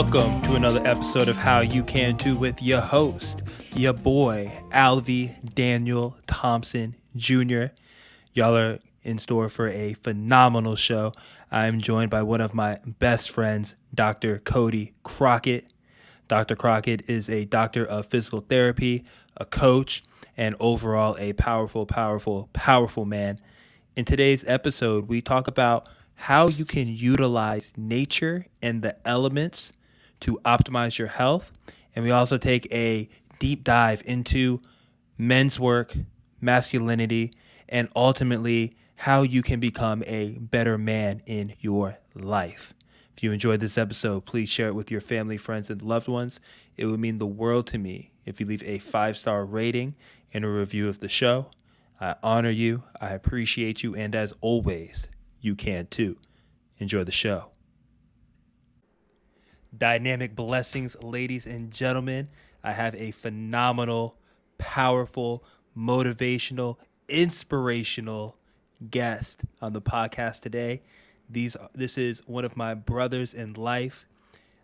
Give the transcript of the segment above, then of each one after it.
Welcome to another episode of How You Can Do with your host, your boy, Alvy Daniel Thompson Jr. Y'all are in store for a phenomenal show. I'm joined by one of my best friends, Dr. Cody Crockett. Dr. Crockett is a doctor of physical therapy, a coach, and overall a powerful, powerful, powerful man. In today's episode, we talk about how you can utilize nature and the elements to optimize your health. And we also take a deep dive into men's work, masculinity, and ultimately how you can become a better man in your life. If you enjoyed this episode, please share it with your family, friends, and loved ones. It would mean the world to me if you leave a five star rating and a review of the show. I honor you, I appreciate you, and as always, you can too. Enjoy the show. Dynamic blessings, ladies and gentlemen. I have a phenomenal, powerful, motivational, inspirational guest on the podcast today. These this is one of my brothers in life,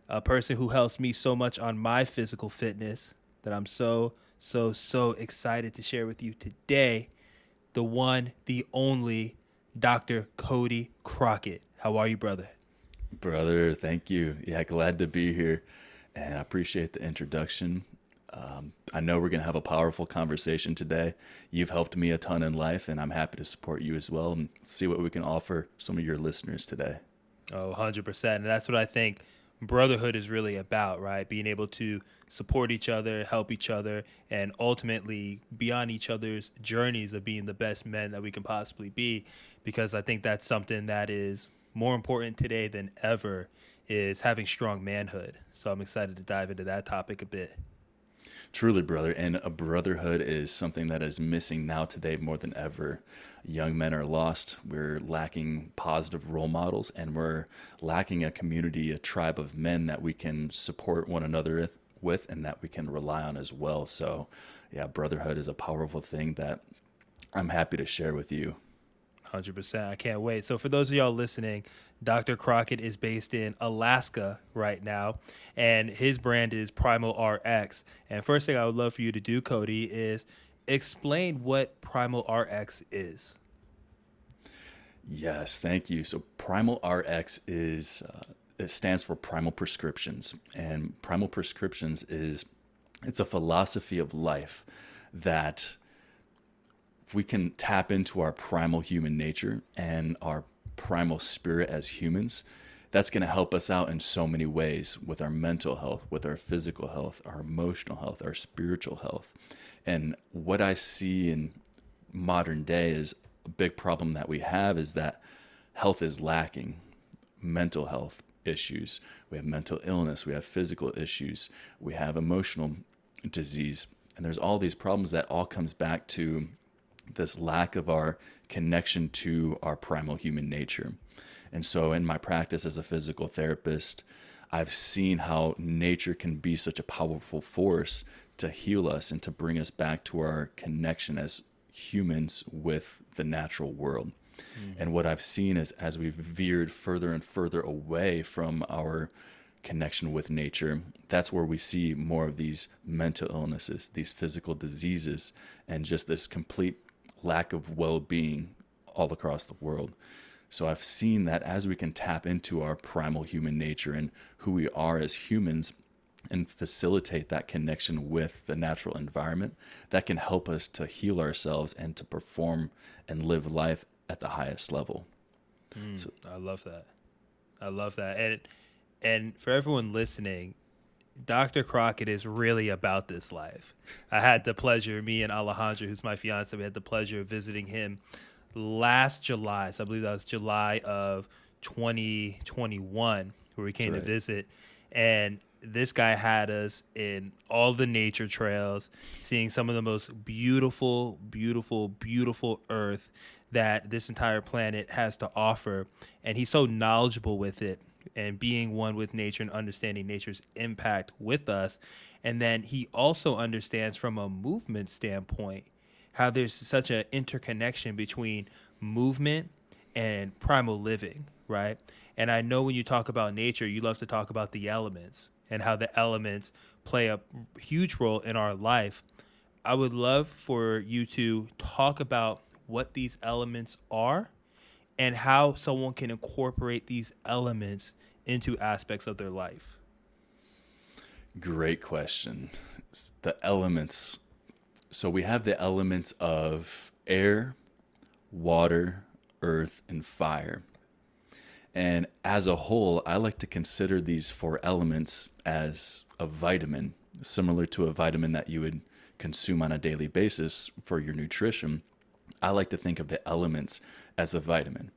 a person who helps me so much on my physical fitness that I'm so so so excited to share with you today. The one, the only Dr. Cody Crockett. How are you, brother? Brother, thank you. Yeah, glad to be here. And I appreciate the introduction. Um, I know we're going to have a powerful conversation today. You've helped me a ton in life, and I'm happy to support you as well and see what we can offer some of your listeners today. Oh, 100%. And that's what I think brotherhood is really about, right? Being able to support each other, help each other, and ultimately be on each other's journeys of being the best men that we can possibly be. Because I think that's something that is more important today than ever is having strong manhood. So I'm excited to dive into that topic a bit. Truly, brother. And a brotherhood is something that is missing now today more than ever. Young men are lost. We're lacking positive role models, and we're lacking a community, a tribe of men that we can support one another with and that we can rely on as well. So, yeah, brotherhood is a powerful thing that I'm happy to share with you. 100%. I can't wait. So, for those of y'all listening, Dr. Crockett is based in Alaska right now, and his brand is Primal RX. And first thing I would love for you to do, Cody, is explain what Primal RX is. Yes, thank you. So, Primal RX is uh, it stands for Primal Prescriptions, and Primal Prescriptions is it's a philosophy of life that if we can tap into our primal human nature and our primal spirit as humans, that's going to help us out in so many ways with our mental health, with our physical health, our emotional health, our spiritual health. And what I see in modern day is a big problem that we have is that health is lacking, mental health issues. We have mental illness, we have physical issues, we have emotional disease. And there's all these problems that all comes back to this lack of our connection to our primal human nature. And so, in my practice as a physical therapist, I've seen how nature can be such a powerful force to heal us and to bring us back to our connection as humans with the natural world. Mm-hmm. And what I've seen is as we've veered further and further away from our connection with nature, that's where we see more of these mental illnesses, these physical diseases, and just this complete lack of well being all across the world. So I've seen that as we can tap into our primal human nature and who we are as humans and facilitate that connection with the natural environment, that can help us to heal ourselves and to perform and live life at the highest level. Mm, so, I love that. I love that. And and for everyone listening, Dr. Crockett is really about this life. I had the pleasure, me and Alejandra, who's my fiance, we had the pleasure of visiting him last July. So I believe that was July of 2021, where we came right. to visit. And this guy had us in all the nature trails, seeing some of the most beautiful, beautiful, beautiful earth that this entire planet has to offer. And he's so knowledgeable with it and being one with nature and understanding nature's impact with us. And then he also understands from a movement standpoint how there's such an interconnection between movement and primal living, right? And I know when you talk about nature, you love to talk about the elements and how the elements play a huge role in our life. I would love for you to talk about what these elements are and how someone can incorporate these elements into aspects of their life. Great question. The elements. So we have the elements of air, water, earth, and fire. And as a whole, I like to consider these four elements as a vitamin, similar to a vitamin that you would consume on a daily basis for your nutrition. I like to think of the elements as a vitamin.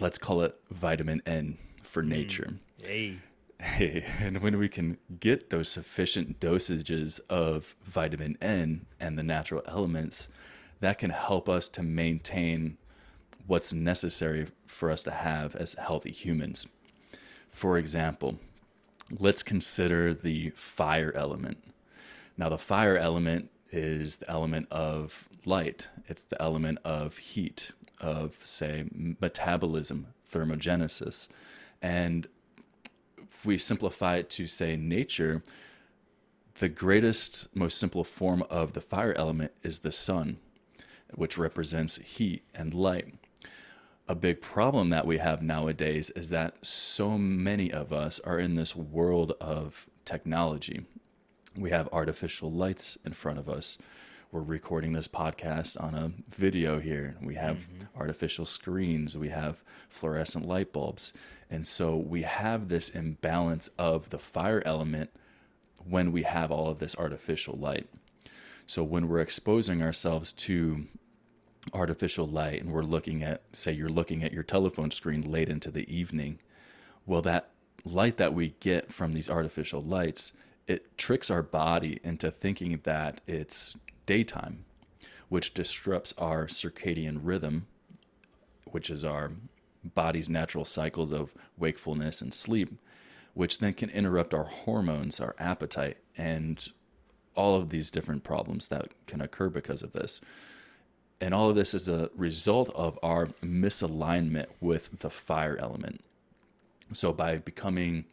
Let's call it vitamin N for mm. nature. Hey. Hey, and when we can get those sufficient dosages of vitamin N and the natural elements, that can help us to maintain what's necessary for us to have as healthy humans. For example, let's consider the fire element. Now, the fire element is the element of light, it's the element of heat, of, say, metabolism, thermogenesis. And if we simplify it to say nature, the greatest, most simple form of the fire element is the sun, which represents heat and light. A big problem that we have nowadays is that so many of us are in this world of technology. We have artificial lights in front of us. We're recording this podcast on a video here. We have mm-hmm. artificial screens. We have fluorescent light bulbs. And so we have this imbalance of the fire element when we have all of this artificial light. So when we're exposing ourselves to artificial light and we're looking at, say, you're looking at your telephone screen late into the evening, well, that light that we get from these artificial lights, it tricks our body into thinking that it's daytime, which disrupts our circadian rhythm, which is our body's natural cycles of wakefulness and sleep, which then can interrupt our hormones, our appetite, and all of these different problems that can occur because of this. And all of this is a result of our misalignment with the fire element. So, by becoming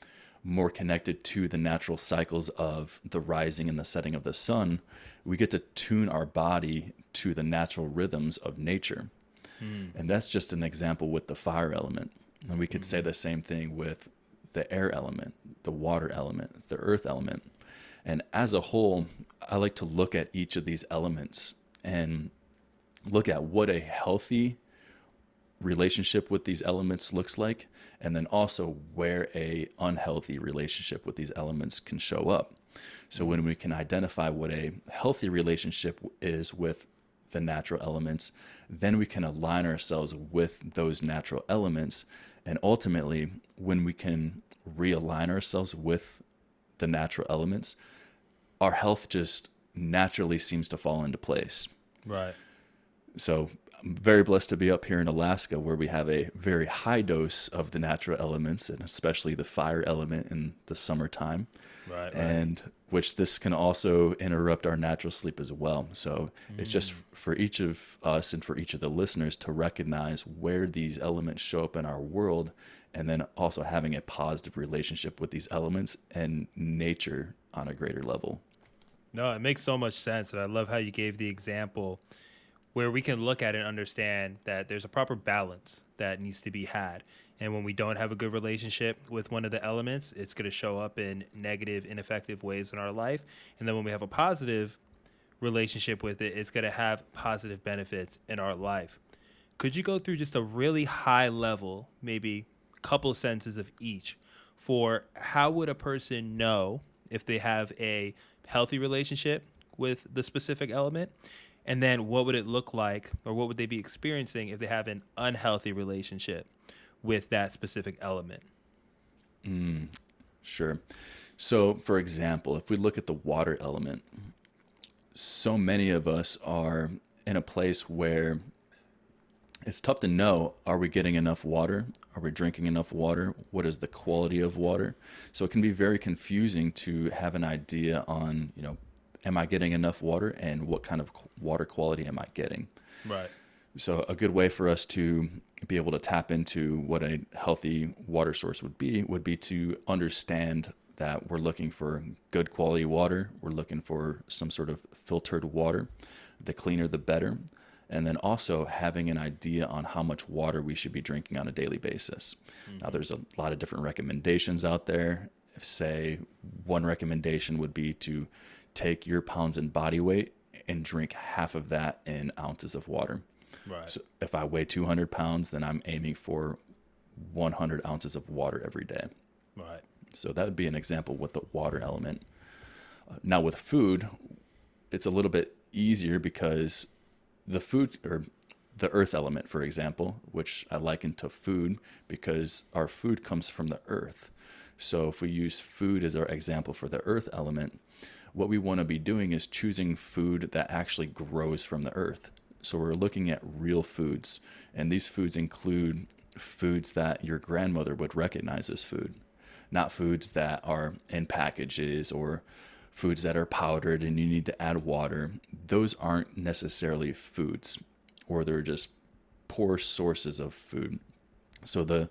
more connected to the natural cycles of the rising and the setting of the sun, we get to tune our body to the natural rhythms of nature. Mm. And that's just an example with the fire element. And we could mm. say the same thing with the air element, the water element, the earth element. And as a whole, I like to look at each of these elements and look at what a healthy relationship with these elements looks like and then also where a unhealthy relationship with these elements can show up. So when we can identify what a healthy relationship is with the natural elements then we can align ourselves with those natural elements. And ultimately when we can realign ourselves with the natural elements our health just naturally seems to fall into place. Right. So I'm very blessed to be up here in Alaska where we have a very high dose of the natural elements and especially the fire element in the summertime. Right, right. And which this can also interrupt our natural sleep as well. So mm. it's just mm. for each of us and for each of the listeners to recognize where these elements show up in our world and then also having a positive relationship with these elements and nature on a greater level. No, it makes so much sense. And I love how you gave the example where we can look at and understand that there's a proper balance that needs to be had. And when we don't have a good relationship with one of the elements, it's going to show up in negative, ineffective ways in our life. And then when we have a positive relationship with it, it's going to have positive benefits in our life. Could you go through just a really high level, maybe couple of sentences of each, for how would a person know if they have a healthy relationship with the specific element and then what would it look like or what would they be experiencing if they have an unhealthy relationship with that specific element? Mm, sure. So, for example, if we look at the water element, so many of us are in a place where it's tough to know are we getting enough water? Are we drinking enough water? What is the quality of water? So it can be very confusing to have an idea on, you know, am I getting enough water and what kind of water quality am I getting? Right. So, a good way for us to be able to tap into what a healthy water source would be would be to understand that we're looking for good quality water. We're looking for some sort of filtered water. The cleaner, the better. And then also having an idea on how much water we should be drinking on a daily basis. Mm-hmm. Now, there's a lot of different recommendations out there. If say, one recommendation would be to take your pounds in body weight and drink half of that in ounces of water. Right. So if I weigh 200 pounds, then I'm aiming for 100 ounces of water every day. Right. So that would be an example with the water element. Uh, now with food, it's a little bit easier because the food or the earth element, for example, which I liken to food because our food comes from the earth. So if we use food as our example for the earth element, what we want to be doing is choosing food that actually grows from the earth. So we're looking at real foods, and these foods include foods that your grandmother would recognize as food, not foods that are in packages or foods that are powdered and you need to add water. Those aren't necessarily foods, or they're just poor sources of food. So the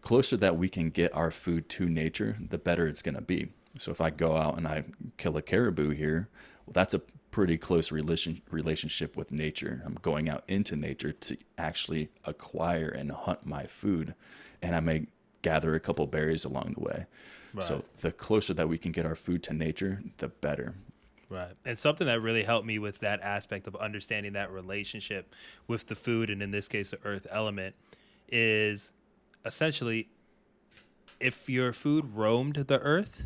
closer that we can get our food to nature, the better it's going to be. So if I go out and I kill a caribou here, well, that's a pretty close relation, relationship with nature. I'm going out into nature to actually acquire and hunt my food, and I may gather a couple berries along the way. Right. So the closer that we can get our food to nature, the better. Right. And something that really helped me with that aspect of understanding that relationship with the food, and in this case, the earth element, is essentially if your food roamed the earth,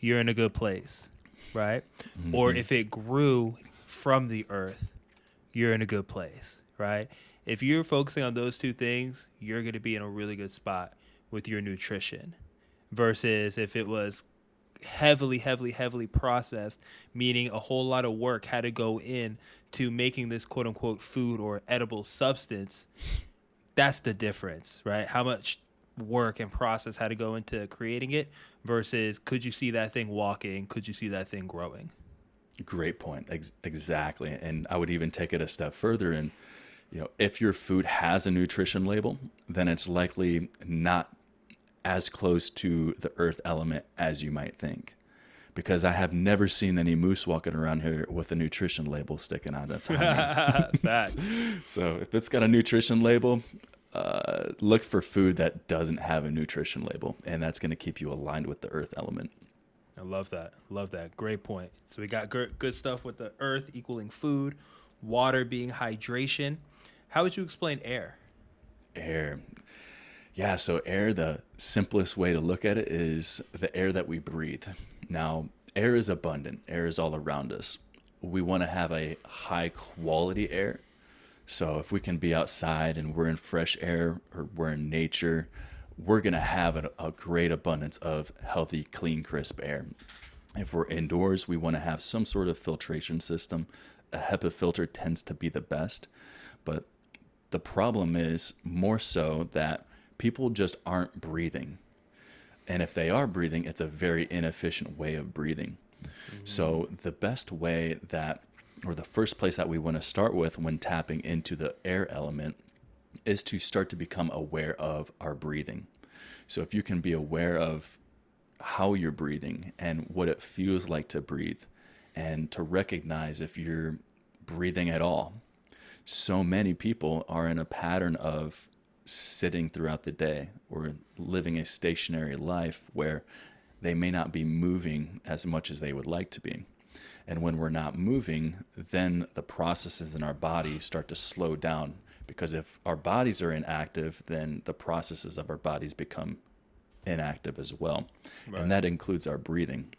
you're in a good place right? Mm-hmm. Or if it grew from the earth, you're in a good place, right? If you're focusing on those two things, you're going to be in a really good spot with your nutrition versus if it was heavily heavily heavily processed meaning a whole lot of work had to go in to making this quote unquote food or edible substance that's the difference right how much work and process had to go into creating it versus could you see that thing walking? Could you see that thing growing? Great point. Ex- exactly. And I would even take it a step further and you know, if your food has a nutrition label, then it's likely not as close to the earth element as you might think. Because I have never seen any moose walking around here with a nutrition label sticking out. That's so if it's got a nutrition label, uh, look for food that doesn't have a nutrition label, and that's going to keep you aligned with the earth element. I love that. Love that. Great point. So we got good, good stuff with the earth equaling food, water being hydration. How would you explain air? Air. Yeah, so air, the simplest way to look at it is the air that we breathe. Now, air is abundant, air is all around us. We want to have a high quality air so if we can be outside and we're in fresh air or we're in nature, we're going to have a, a, great abundance of healthy, clean, crisp air. If we're indoors, we want to have some sort of filtration system. A HEPA filter tends to be the best, but the problem is more so that people just aren't breathing. And if they are breathing, it's a very inefficient way of breathing. Mm-hmm. So the best way that or the first place that we want to start with when tapping into the air element is to start to become aware of our breathing. So if you can be aware of how you're breathing and what it feels like to breathe and to recognize if you're breathing at all. So many people are in a pattern of sitting throughout the day or living a stationary life where they may not be moving as much as they would like to be. And when we're not moving, then the processes in our body start to slow down. Because if our bodies are inactive, then the processes of our bodies become inactive as well. Right. And that includes our breathing.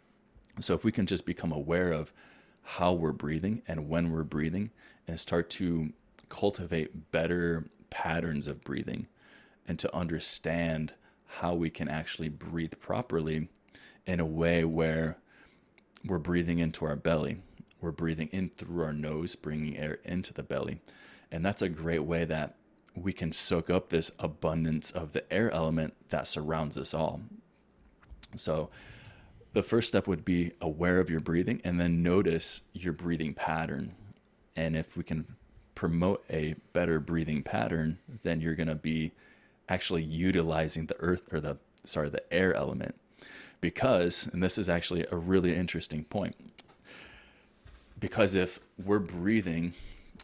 So if we can just become aware of how we're breathing and when we're breathing and start to cultivate better patterns of breathing and to understand how we can actually breathe properly in a way where we're breathing into our belly. We're breathing in through our nose, bringing air into the belly. And that's a great way that we can soak up this abundance of the air element that surrounds us all. So, the first step would be aware of your breathing and then notice your breathing pattern. And if we can promote a better breathing pattern, then you're going to be actually utilizing the earth or the sorry, the air element. Because, and this is actually a really interesting point. Because if we're breathing,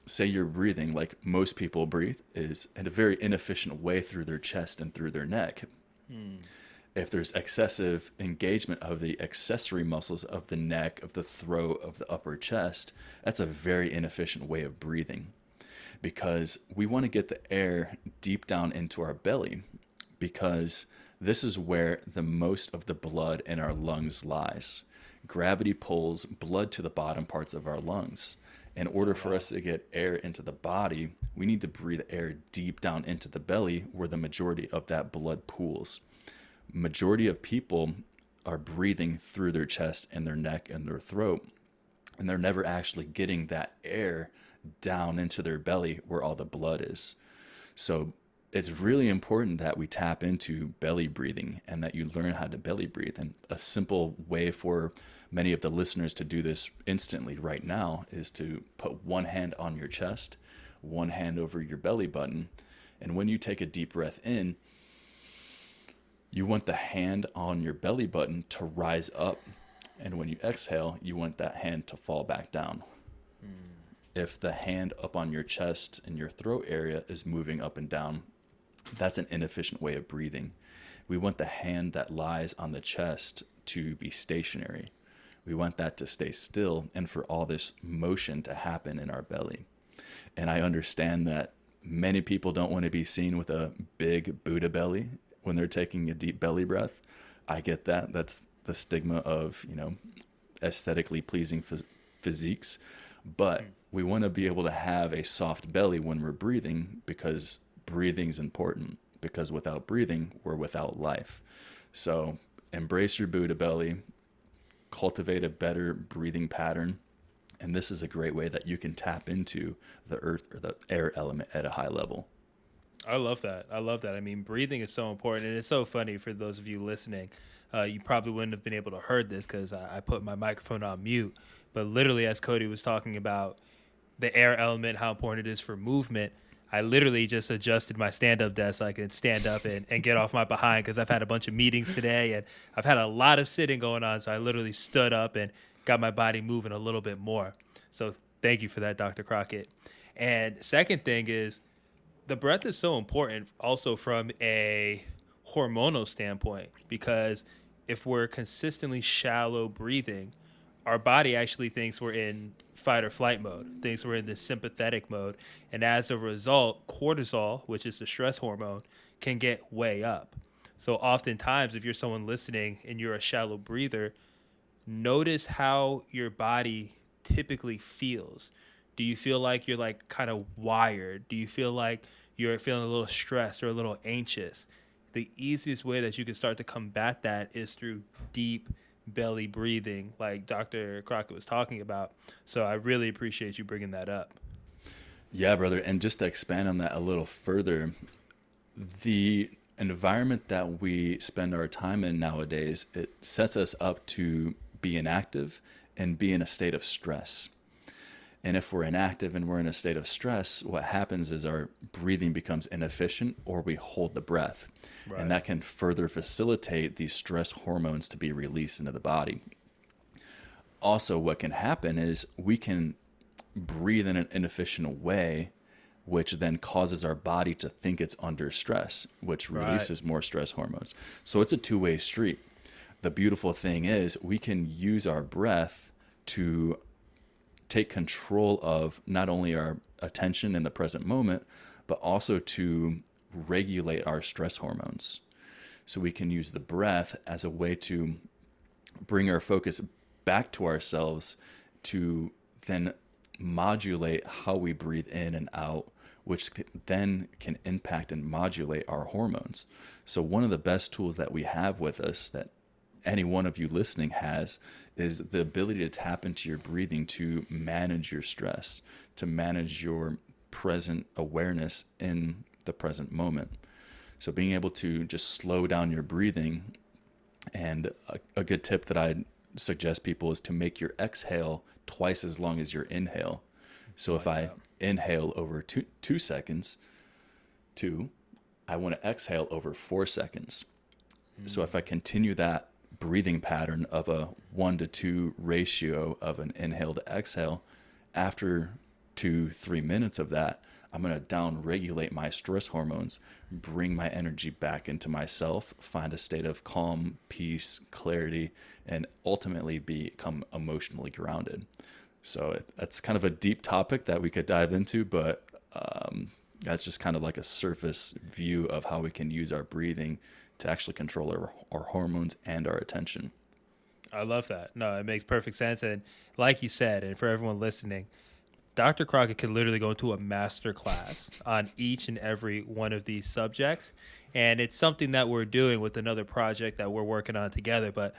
say you're breathing like most people breathe, is in a very inefficient way through their chest and through their neck. Hmm if there's excessive engagement of the accessory muscles of the neck, of the throat, of the upper chest, that's a very inefficient way of breathing because we want to get the air deep down into our belly because this is where the most of the blood in our lungs lies. Gravity pulls blood to the bottom parts of our lungs. In order for us to get air into the body, we need to breathe air deep down into the belly where the majority of that blood pools majority of people are breathing through their chest and their neck and their throat and they're never actually getting that air down into their belly where all the blood is so it's really important that we tap into belly breathing and that you learn how to belly breathe and a simple way for many of the listeners to do this instantly right now is to put one hand on your chest one hand over your belly button and when you take a deep breath in you want the hand on your belly button to rise up. And when you exhale, you want that hand to fall back down. Mm. If the hand up on your chest and your throat area is moving up and down, that's an inefficient way of breathing. We want the hand that lies on the chest to be stationary. We want that to stay still and for all this motion to happen in our belly. And I understand that many people don't want to be seen with a big Buddha belly when they're taking a deep belly breath. I get that. That's the stigma of, you know, aesthetically pleasing phys- physiques. But hmm. we want to be able to have a soft belly when we're breathing because breathing is important. Because without breathing, we're without life. So embrace your Buddha belly, cultivate a better breathing pattern. And this is a great way that you can tap into the earth or the air element at a high level. I love that. I love that. I mean, breathing is so important, and it's so funny for those of you listening. Uh, you probably wouldn't have been able to heard this because I, I put my microphone on mute. But literally, as Cody was talking about the air element, how important it is for movement, I literally just adjusted my stand up desk so I could stand up and, and get off my behind because I've had a bunch of meetings today and I've had a lot of sitting going on. So I literally stood up and got my body moving a little bit more. So thank you for that, Dr. Crockett. And second thing is, the breath is so important also from a hormonal standpoint because if we're consistently shallow breathing, our body actually thinks we're in fight or flight mode, thinks we're in this sympathetic mode. And as a result, cortisol, which is the stress hormone, can get way up. So oftentimes, if you're someone listening and you're a shallow breather, notice how your body typically feels. Do you feel like you're like kind of wired? Do you feel like you're feeling a little stressed or a little anxious, the easiest way that you can start to combat that is through deep belly breathing, like Dr. Crockett was talking about. So I really appreciate you bringing that up. Yeah, brother. And just to expand on that a little further, the environment that we spend our time in nowadays, it sets us up to be inactive and be in a state of stress. And if we're inactive and we're in a state of stress, what happens is our breathing becomes inefficient or we hold the breath. Right. And that can further facilitate these stress hormones to be released into the body. Also, what can happen is we can breathe in an inefficient way, which then causes our body to think it's under stress, which releases right. more stress hormones. So it's a two way street. The beautiful thing is we can use our breath to take control of not only our attention in the present moment, but also to regulate our stress hormones. So we can use the breath as a way to bring our focus back to ourselves to then modulate how we breathe in and out, which then can impact and modulate our hormones. So, one of the best tools that we have with us that any one of you listening has is the ability to tap into your breathing to manage your stress, to manage your present awareness in the present moment. So, being able to just slow down your breathing, and a, a good tip that I suggest people is to make your exhale twice as long as your inhale. So if I inhale over two, two seconds, two, I want to exhale over four seconds. So if I continue that breathing pattern of a one to two ratio of an inhale to exhale, after two, three minutes of that, I'm going to down regulate my stress hormones, bring my energy back into myself, find a state of calm, peace, clarity, and ultimately become emotionally grounded. So it, that's kind of a deep topic that we could dive into, but um, that's just kind of like a surface view of how we can use our breathing to actually control our, our hormones and our attention. I love that. No, it makes perfect sense. And like you said, and for everyone listening, Dr. Crockett can literally go into a master class on each and every one of these subjects. And it's something that we're doing with another project that we're working on together, but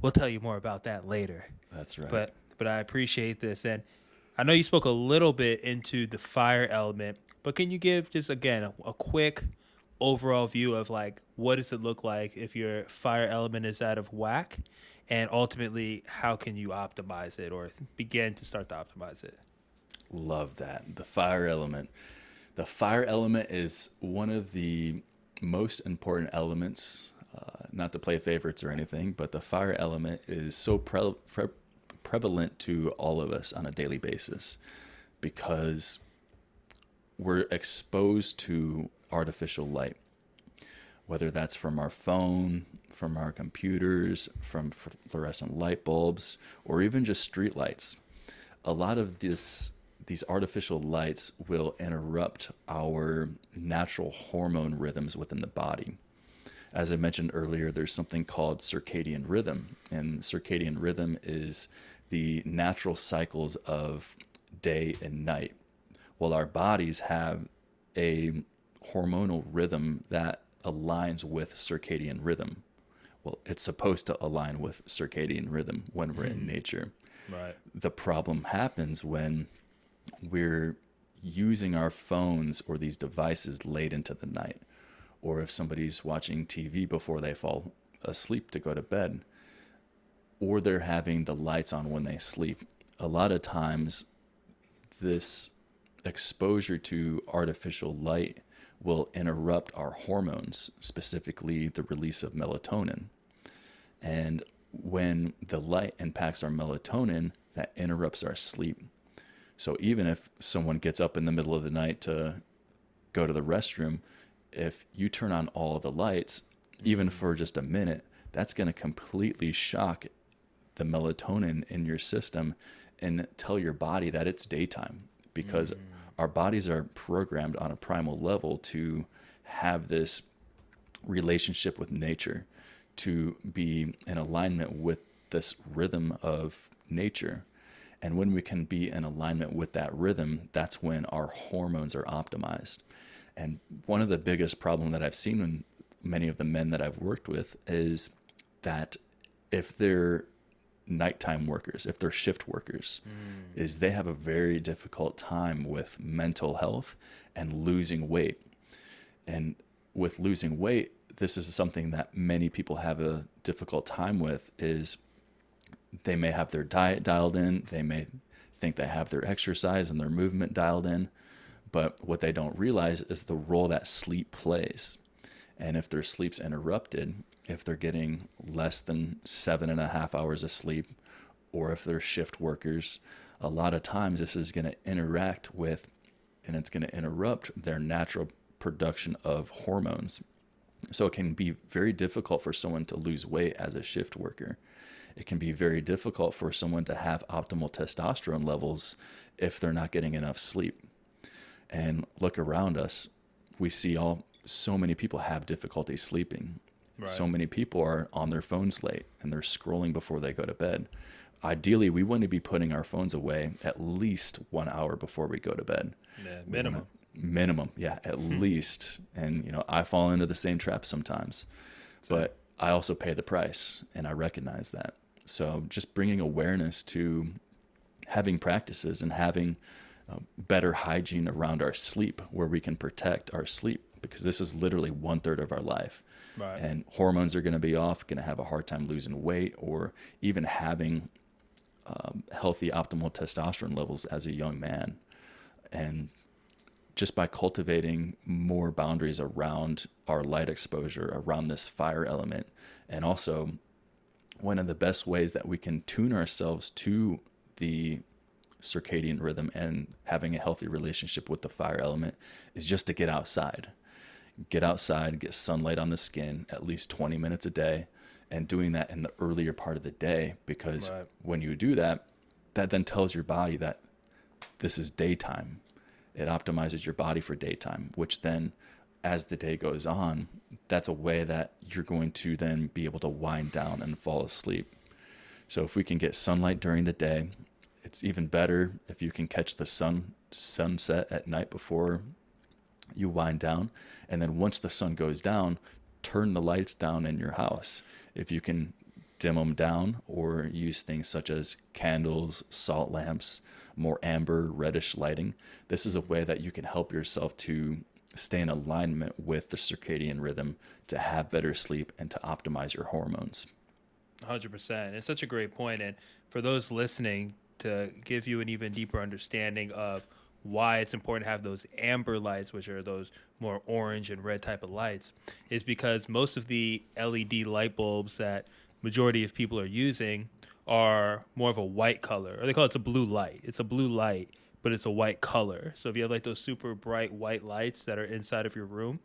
we'll tell you more about that later. That's right. But but I appreciate this. And I know you spoke a little bit into the fire element, but can you give just again a, a quick overall view of like what does it look like if your fire element is out of whack and ultimately how can you optimize it or begin to start to optimize it Love that. The fire element. The fire element is one of the most important elements, uh, not to play favorites or anything, but the fire element is so pre- pre- prevalent to all of us on a daily basis because we're exposed to artificial light, whether that's from our phone, from our computers, from fluorescent light bulbs, or even just street lights. A lot of this these artificial lights will interrupt our natural hormone rhythms within the body. As I mentioned earlier, there's something called circadian rhythm, and circadian rhythm is the natural cycles of day and night. Well, our bodies have a hormonal rhythm that aligns with circadian rhythm. Well, it's supposed to align with circadian rhythm when we're in hmm. nature. Right. The problem happens when we're using our phones or these devices late into the night, or if somebody's watching TV before they fall asleep to go to bed, or they're having the lights on when they sleep. A lot of times, this exposure to artificial light will interrupt our hormones, specifically the release of melatonin. And when the light impacts our melatonin, that interrupts our sleep. So even if someone gets up in the middle of the night to go to the restroom, if you turn on all the lights, even mm-hmm. for just a minute, that's going to completely shock the melatonin in your system and tell your body that it's daytime because mm. Our bodies are programmed on a primal level to have this relationship with nature, to be in alignment with this rhythm of nature. And when we can be in alignment with that rhythm, that's when our hormones are optimized. And one of the biggest problem that I've seen in many of the men that I've worked with is that if they're nighttime workers, if they're shift workers, mm. is they have a very difficult time with mental health and losing weight. And with losing weight, this is something that many people have a difficult time with is they may have their diet dialed in, they may think they have their exercise and their movement dialed in, but what they don't realize is the role that sleep plays. And if their sleep's interrupted, if they're getting less than seven and a half hours of sleep, or if they're shift workers, a lot of times this is going to interact with and it's going to interrupt their natural production of hormones. So it can be very difficult for someone to lose weight as a shift worker it can be very difficult for someone to have optimal testosterone levels if they're not getting enough sleep. And look around us, we see all so many people have difficulty sleeping. Right. So many people are on their phones late and they're scrolling before they go to bed. Ideally, we want to be putting our phones away at least one hour before we go to bed. Yeah, minimum. Minimum, yeah, at hmm. least. And you know, I fall into the same trap sometimes, but I also pay the price, and I recognize that. So just bringing awareness to having practices and having uh, better hygiene around our sleep where we can protect our sleep because this is literally one third of our life. Right. And hormones are going to be off, going to have a hard time losing weight or even having um, healthy, optimal testosterone levels as a young man. And just by cultivating more boundaries around our light exposure, around this fire element, and also one of the best ways that we can tune ourselves to the circadian rhythm and having a healthy relationship with the fire element is just to get outside. Get outside, get sunlight on the skin at least 20 minutes a day, and doing that in the earlier part of the day because right. when you do that, that then tells your body that this is daytime. It optimizes your body for daytime, which then, as the day goes on, that's a way that you're going to then be able to wind down and fall asleep. So, if we can get sunlight during the day, it's even better if you can catch the sun sunset at night before you wind down. And then once the sun goes down, turn the lights down in your house. If you can dim them down or use things such as candles, salt lamps, more amber, reddish lighting, this is a way that you can help yourself to stay in alignment with the circadian rhythm to have better sleep and to optimize your hormones. 100%. It's such a great point. And for those listening, to give you an even deeper understanding of why it's important to have those amber lights, which are those more orange and red type of lights, is because most of the LED light bulbs that majority of people are using are more of a white color, or they call it a blue light. It's a blue light, but it's a white color. So if you have like those super bright white lights that are inside of your room,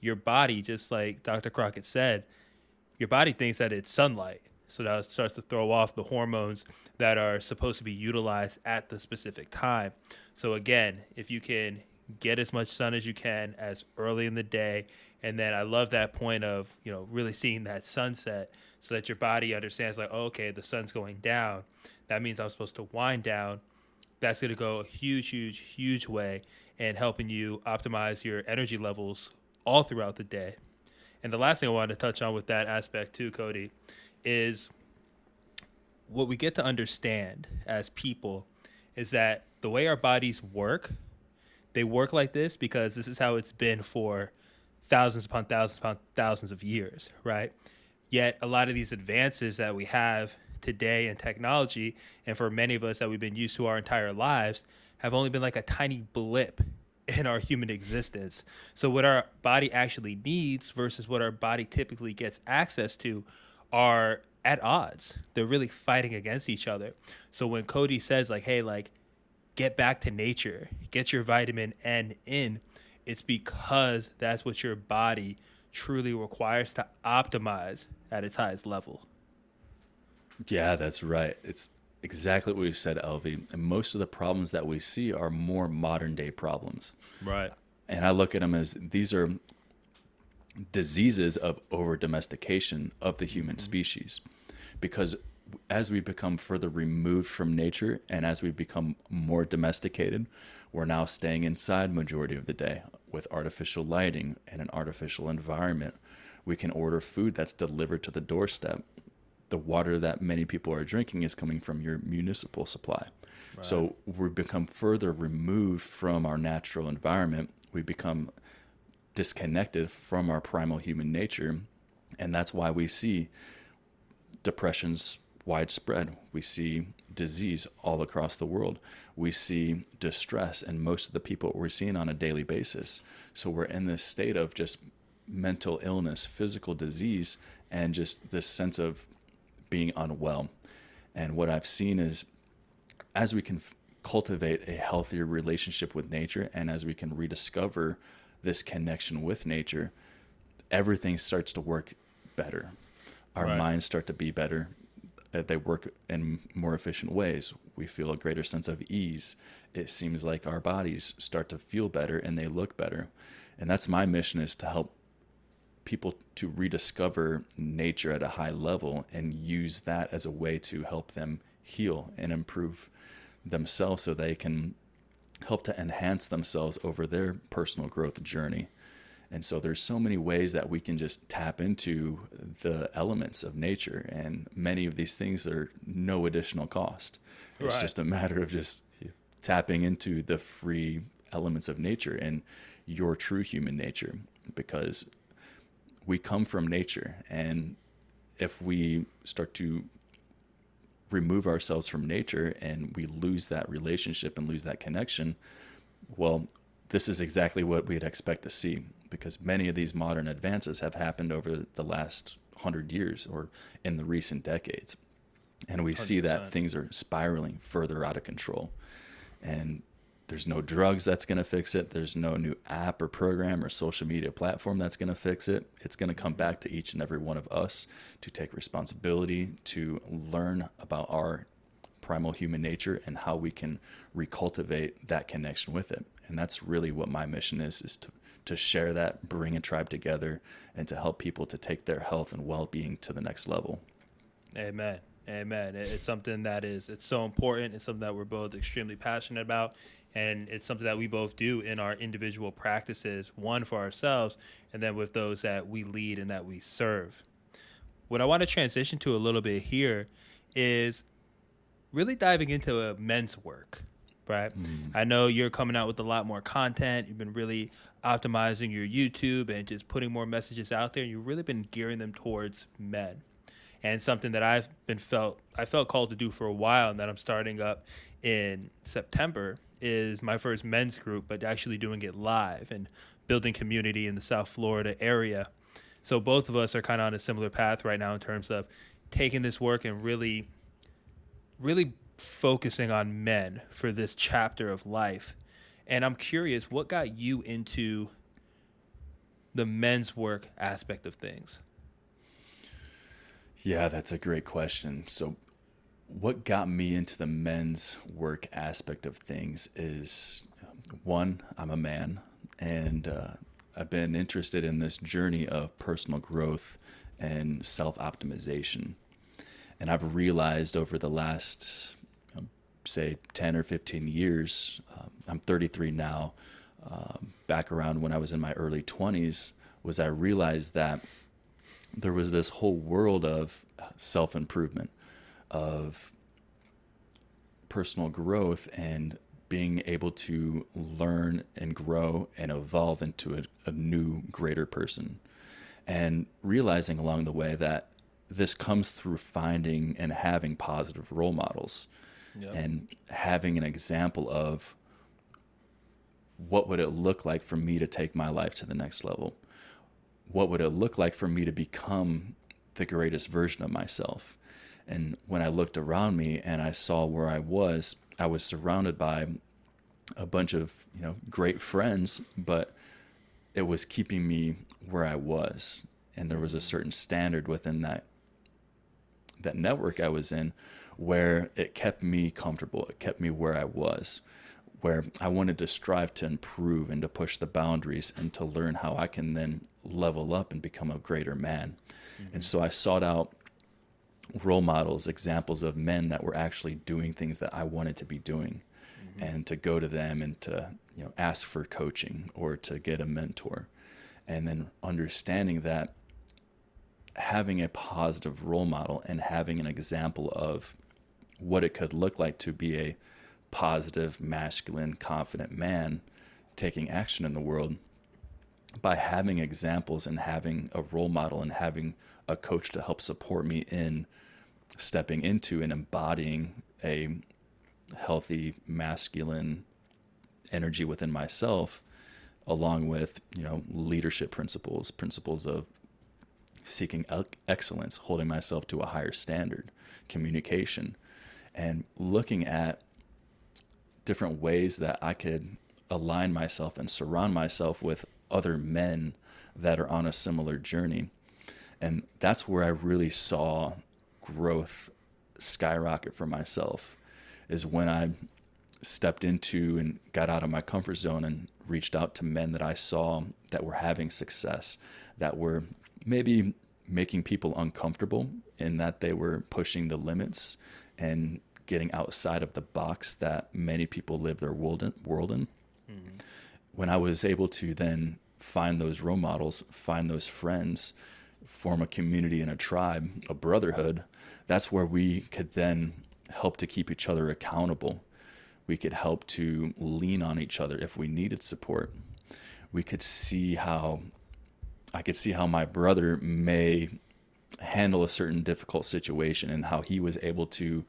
your body, just like Dr. Crockett said, your body thinks that it's sunlight. So that starts to throw off the hormones that are supposed to be utilized at the specific time. So again, if you can get as much sun as you can as early in the day, and then I love that point of you know really seeing that sunset, so that your body understands like, oh, okay, the sun's going down. That means I'm supposed to wind down. That's going to go a huge, huge, huge way in helping you optimize your energy levels all throughout the day. And the last thing I wanted to touch on with that aspect too, Cody, is what we get to understand as people is that the way our bodies work, they work like this because this is how it's been for thousands upon thousands upon thousands of years, right? Yet a lot of these advances that we have today in technology, and for many of us that we've been used to our entire lives, have only been like a tiny blip in our human existence. So, what our body actually needs versus what our body typically gets access to are at odds. They're really fighting against each other. So when Cody says like, "Hey, like get back to nature. Get your vitamin N in." It's because that's what your body truly requires to optimize at its highest level. Yeah, that's right. It's exactly what you said, Alvy. And most of the problems that we see are more modern day problems. Right. And I look at them as these are diseases of over domestication of the human mm-hmm. species because as we become further removed from nature and as we become more domesticated we're now staying inside majority of the day with artificial lighting and an artificial environment we can order food that's delivered to the doorstep the water that many people are drinking is coming from your municipal supply right. so we become further removed from our natural environment we become disconnected from our primal human nature. And that's why we see depressions widespread. We see disease all across the world. We see distress and most of the people we're seeing on a daily basis. So we're in this state of just mental illness, physical disease, and just this sense of being unwell. And what I've seen is as we can f- cultivate a healthier relationship with nature and as we can rediscover this connection with nature, everything starts to work better. Our right. minds start to be better. Uh, they work in more efficient ways. We feel a greater sense of ease. It seems like our bodies start to feel better and they look better. And that's my mission is to help people to rediscover nature at a high level and use that as a way to help them heal and improve themselves so they can help to enhance themselves over their personal growth journey. And so there's so many ways that we can just tap into the elements of nature and many of these things are no additional cost. It's just a matter of just tapping into the free elements of nature and your true human nature because we come from nature and if we start to remove ourselves from nature and we lose that relationship and lose that connection, Well, this is exactly what we'd expect to see because many of these modern advances have happened over the last hundred years or in the recent decades. And we 100%. see that things are spiraling further out of control. And there's no drugs that's going to fix it. There's no new app or program or social media platform that's going to fix it. It's going to come back to each and every one of us to take responsibility, to learn about our primal human nature and how we can recultivate that connection with it. And that's really what my mission is is to to share that, bring a tribe together and to help people to take their health and well-being to the next level. Amen. Amen. It's something that is it's so important. It's something that we're both extremely passionate about, and it's something that we both do in our individual practices. One for ourselves, and then with those that we lead and that we serve. What I want to transition to a little bit here is really diving into men's work, right? Mm. I know you're coming out with a lot more content. You've been really optimizing your YouTube and just putting more messages out there. And you've really been gearing them towards men. And something that I've been felt I felt called to do for a while and that I'm starting up in September is my first men's group, but actually doing it live and building community in the South Florida area. So both of us are kind of on a similar path right now in terms of taking this work and really really focusing on men for this chapter of life. And I'm curious, what got you into the men's work aspect of things? Yeah, that's a great question. So, what got me into the men's work aspect of things is one, I'm a man, and uh, I've been interested in this journey of personal growth and self optimization. And I've realized over the last, um, say, 10 or 15 years, um, I'm 33 now, um, back around when I was in my early 20s, was I realized that there was this whole world of self improvement, of personal growth, and being able to learn and grow and evolve into a, a new, greater person. And realizing along the way that this comes through finding and having positive role models yep. and having an example of what would it look like for me to take my life to the next level? What would it look like for me to become the greatest version of myself? And when i looked around me and i saw where i was i was surrounded by a bunch of you know great friends but it was keeping me where i was. And there was a certain standard within that that network I was in where it kept me comfortable. It kept me where I was, where I wanted to strive to improve and to push the boundaries and to learn how I can then level up and become a greater man. Mm-hmm. And so I sought out role models, examples of men that were actually doing things that I wanted to be doing. Mm-hmm. And to go to them and to you know ask for coaching or to get a mentor, and then understanding that having a positive role model and having an example of what it could look like to be a positive, masculine, confident man taking action in the world by having examples and having a role model and having a coach to help support me in stepping into and embodying a healthy masculine energy within myself along with you know leadership principles principles of seeking excellence, holding myself to a higher standard, communication, and looking at different ways that I could align myself and surround myself with other men that are on a similar journey. And that's where I really saw growth skyrocket for myself is when I stepped into and got out of my comfort zone and reached out to men that I saw that were having success, that were maybe making people uncomfortable in that they were pushing the limits and getting outside of the box that many people live their world in. World in. Mm-hmm. When I was able to then find those role models, find those friends, form a community and a tribe, a brotherhood, that's where we could then help to keep each other accountable. We could help to lean on each other if we needed support. We could see how I could see how my brother may handle a certain difficult situation and how he was able to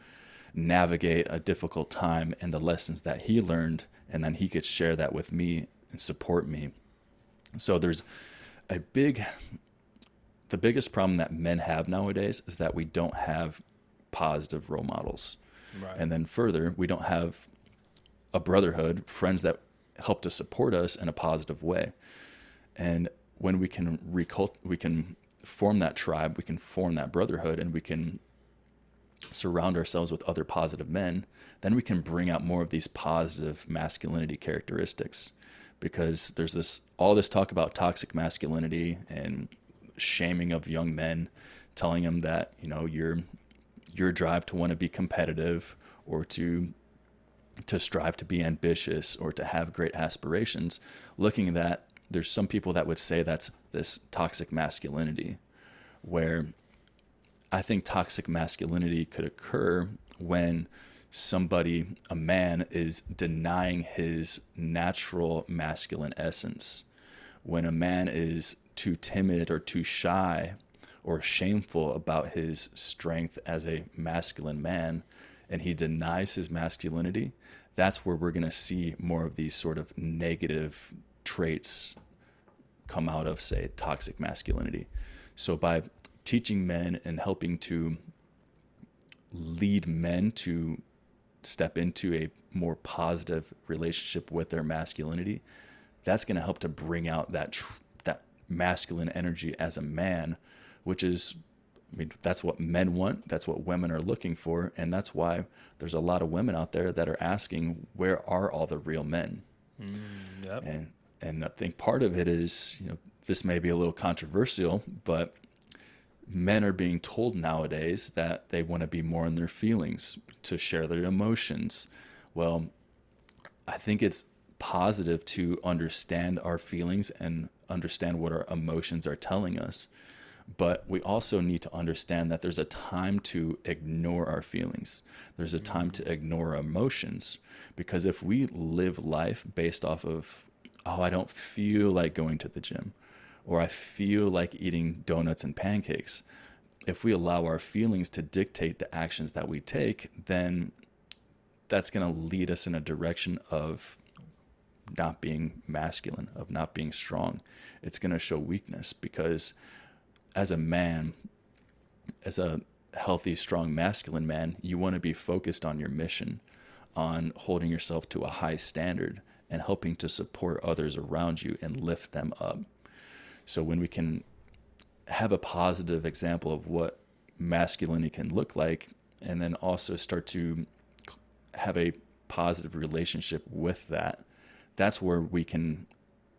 navigate a difficult time and the lessons that he learned and then he could share that with me and support me. So there's a big the biggest problem that men have nowadays is that we don't have positive role models. Right. and then further we don't have a brotherhood friends that help to support us in a positive way. And when we can recult we can form that tribe we can form that brotherhood and we can surround ourselves with other positive men, then we can bring out more of these positive masculinity characteristics. Because there's this all this talk about toxic masculinity and shaming of young men, telling them that you know your your drive to want to be competitive or to to strive to be ambitious or to have great aspirations. Looking at that, there's some people that would say that's this toxic masculinity, where I think toxic masculinity could occur when somebody, a man, is denying his natural masculine essence. When a man is too timid or too shy or shameful about his strength as a masculine man and he denies his masculinity, that's where we're going to see more of these sort of negative traits come out of, say, toxic masculinity. So by teaching men and helping to lead men to step into a more positive relationship with their masculinity that's going to help to bring out that tr- that masculine energy as a man which is I mean that's what men want that's what women are looking for and that's why there's a lot of women out there that are asking where are all the real men mm, yep. and and I think part of it is you know this may be a little controversial but men are being told nowadays that they want to be more in their feelings, to share their emotions. Well, I think it's positive to understand our feelings and understand what our emotions are telling us. But we also need to understand that there's a time to ignore our feelings. There's a time to ignore emotions. Because if we live life based off of, oh, I don't feel like going to the gym, or I feel like eating donuts and pancakes. If we allow our feelings to dictate the actions that we take, then that's going to lead us in a direction of not being masculine, of not being strong. It's going to show weakness because as a man, as a healthy, strong, masculine man, you want to be focused on your mission, on holding yourself to a high standard and helping to support others around you and lift them up. So when we can have a positive example of what masculinity can look like, and then also start to have a positive relationship with that, that's where we can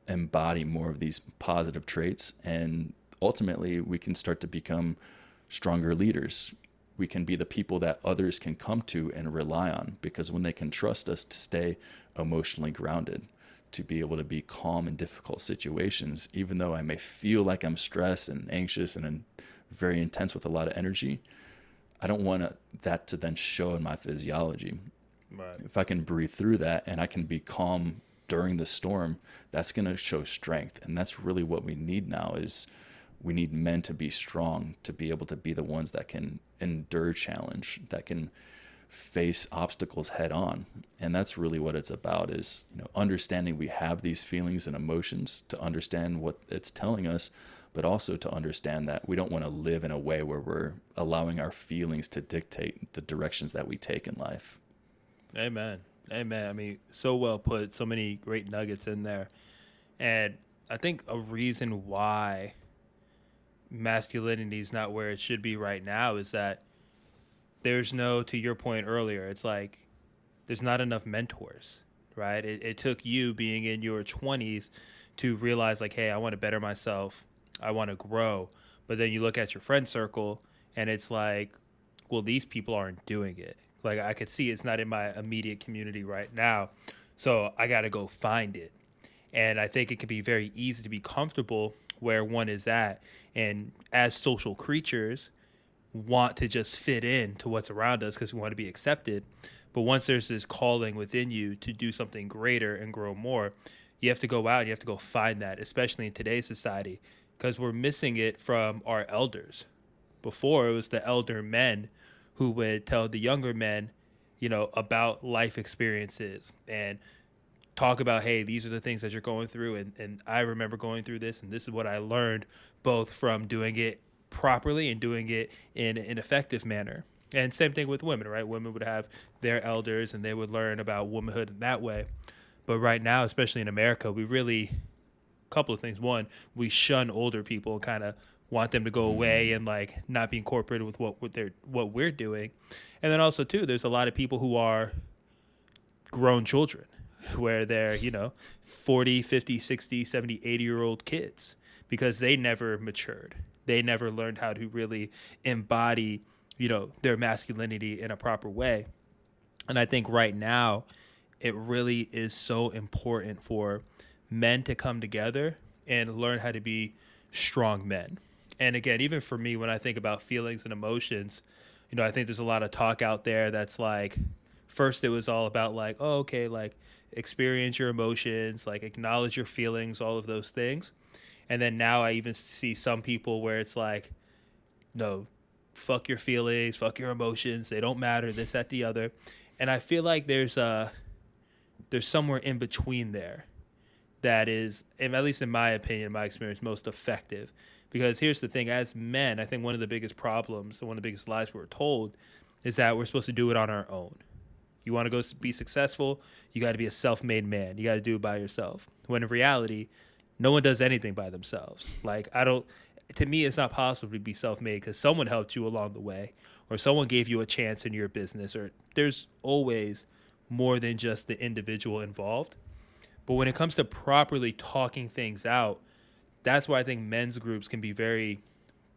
embody more of these positive traits. And ultimately, we can start to become stronger leaders. We can be the people that others can come to and rely on because when they can trust us to stay emotionally grounded to be able to be calm in difficult situations, even though I may feel like I'm stressed and anxious and very intense with a lot of energy. I don't want that to then show in my physiology. Right. If I can breathe through that and I can be calm during the storm, that's going to show strength, and that's really what we need now. Is we need men to be strong to be able to be the ones that can endure challenge, that can face obstacles head on. And that's really what it's about is you know understanding we have these feelings and emotions to understand what it's telling us but also to understand that we don't want to live in a way where we're allowing our feelings to dictate the directions that we take in life. Amen. Amen. I mean so well put. So many great nuggets in there. And i think a reason why masculinity is not where it should be right now is that there's no to your point earlier it's like there's not enough mentors right? It, it took you being in your 20s to realize like hey i want to better myself i want to grow. But then you look at your friend circle and it's like well these people aren't doing it. Like i could see it's not in my immediate community right now so i got to go find it. And i think it can be very easy to be comfortable where one is at. And as social creatures want to just fit in to what's around us because we want to be accepted. But once there's this calling within you to do something greater and grow more, you have to go out, and you have to go find that, especially in today's society, because we're missing it from our elders. Before, it was the elder men who would tell the younger men, you know, about life experiences and talk about, hey, these are the things that you're going through. And, and I remember going through this, and this is what I learned both from doing it properly and doing it in an effective manner. And same thing with women, right? Women would have their elders and they would learn about womanhood in that way. But right now, especially in America, we really, a couple of things. One, we shun older people and kind of want them to go mm-hmm. away and like not be incorporated with what, what they're what we're doing. And then also too, there's a lot of people who are grown children where they're, you know, 40, 50, 60, 70, 80 year old kids because they never matured. They never learned how to really embody, you know, their masculinity in a proper way. And I think right now it really is so important for men to come together and learn how to be strong men and again, even for me, when I think about feelings and emotions, you know, I think there's a lot of talk out there that's like, first it was all about like, oh, okay, like experience your emotions, like acknowledge your feelings, all of those things. And then now I even see some people where it's like, no, fuck your feelings, fuck your emotions, they don't matter, this, that, the other. And I feel like there's a, there's somewhere in between there that is, at least in my opinion, my experience, most effective because here's the thing as men, I think one of the biggest problems, one of the biggest lies we're told is that we're supposed to do it on our own. You want to go be successful, you got to be a self made man. You got to do it by yourself. When in reality, no one does anything by themselves. Like, I don't, to me, it's not possible to be self made because someone helped you along the way or someone gave you a chance in your business, or there's always more than just the individual involved. But when it comes to properly talking things out, that's why I think men's groups can be very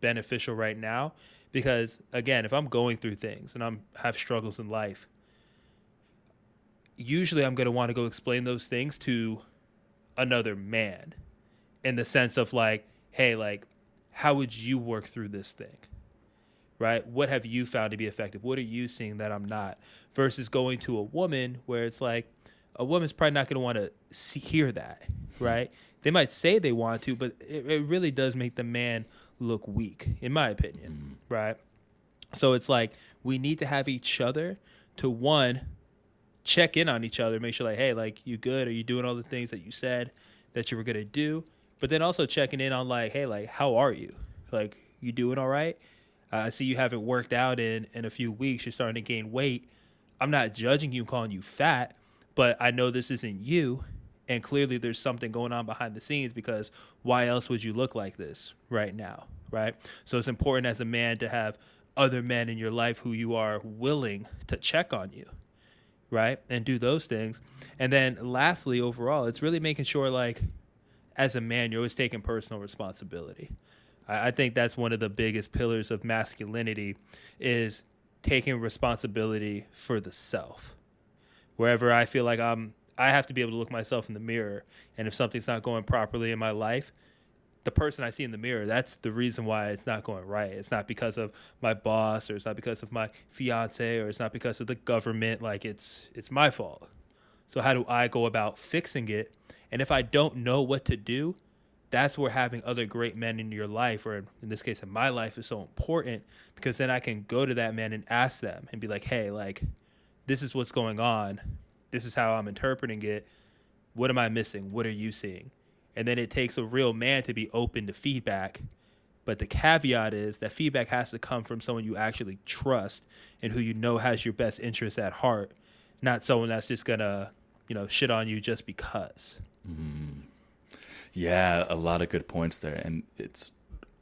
beneficial right now because again, if I'm going through things and I'm have struggles in life, usually I'm going to want to go explain those things to another man in the sense of like, hey, like how would you work through this thing? Right? What have you found to be effective? What are you seeing that I'm not? Versus going to a woman where it's like a woman's probably not going to want to see, hear that, right? they might say they want to, but it, it really does make the man look weak, in my opinion, mm. right? So it's like we need to have each other to one check in on each other, make sure like, hey, like you good? Are you doing all the things that you said that you were gonna do? But then also checking in on like, hey, like how are you? Like you doing all right? Uh, I see you haven't worked out in in a few weeks. You're starting to gain weight. I'm not judging you, calling you fat, but I know this isn't you and clearly there's something going on behind the scenes because why else would you look like this right now right so it's important as a man to have other men in your life who you are willing to check on you right and do those things and then lastly overall it's really making sure like as a man you're always taking personal responsibility I, I think that's one of the biggest pillars of masculinity is taking responsibility for the self wherever i feel like i'm I have to be able to look myself in the mirror, and if something's not going properly in my life, the person I see in the mirror, that's the reason why it's not going right. It's not because of my boss or it's not because of my fiance or it's not because of the government. Like it's it's my fault. So how do I go about fixing it? And if I don't know what to do, that's where having other great men in your life, or in this case in my life, is so important because then I can go to that man and ask them and be like, hey, like this is what's going on this is how I'm interpreting it. What am I missing? What are you seeing? And then it takes a real man to be open to feedback. But the caveat is that feedback has to come from someone you actually trust and who you know has your best interest at heart, not someone that's just gonna, you know, shit on you just because. Mm. Yeah, a lot of good points there, and it's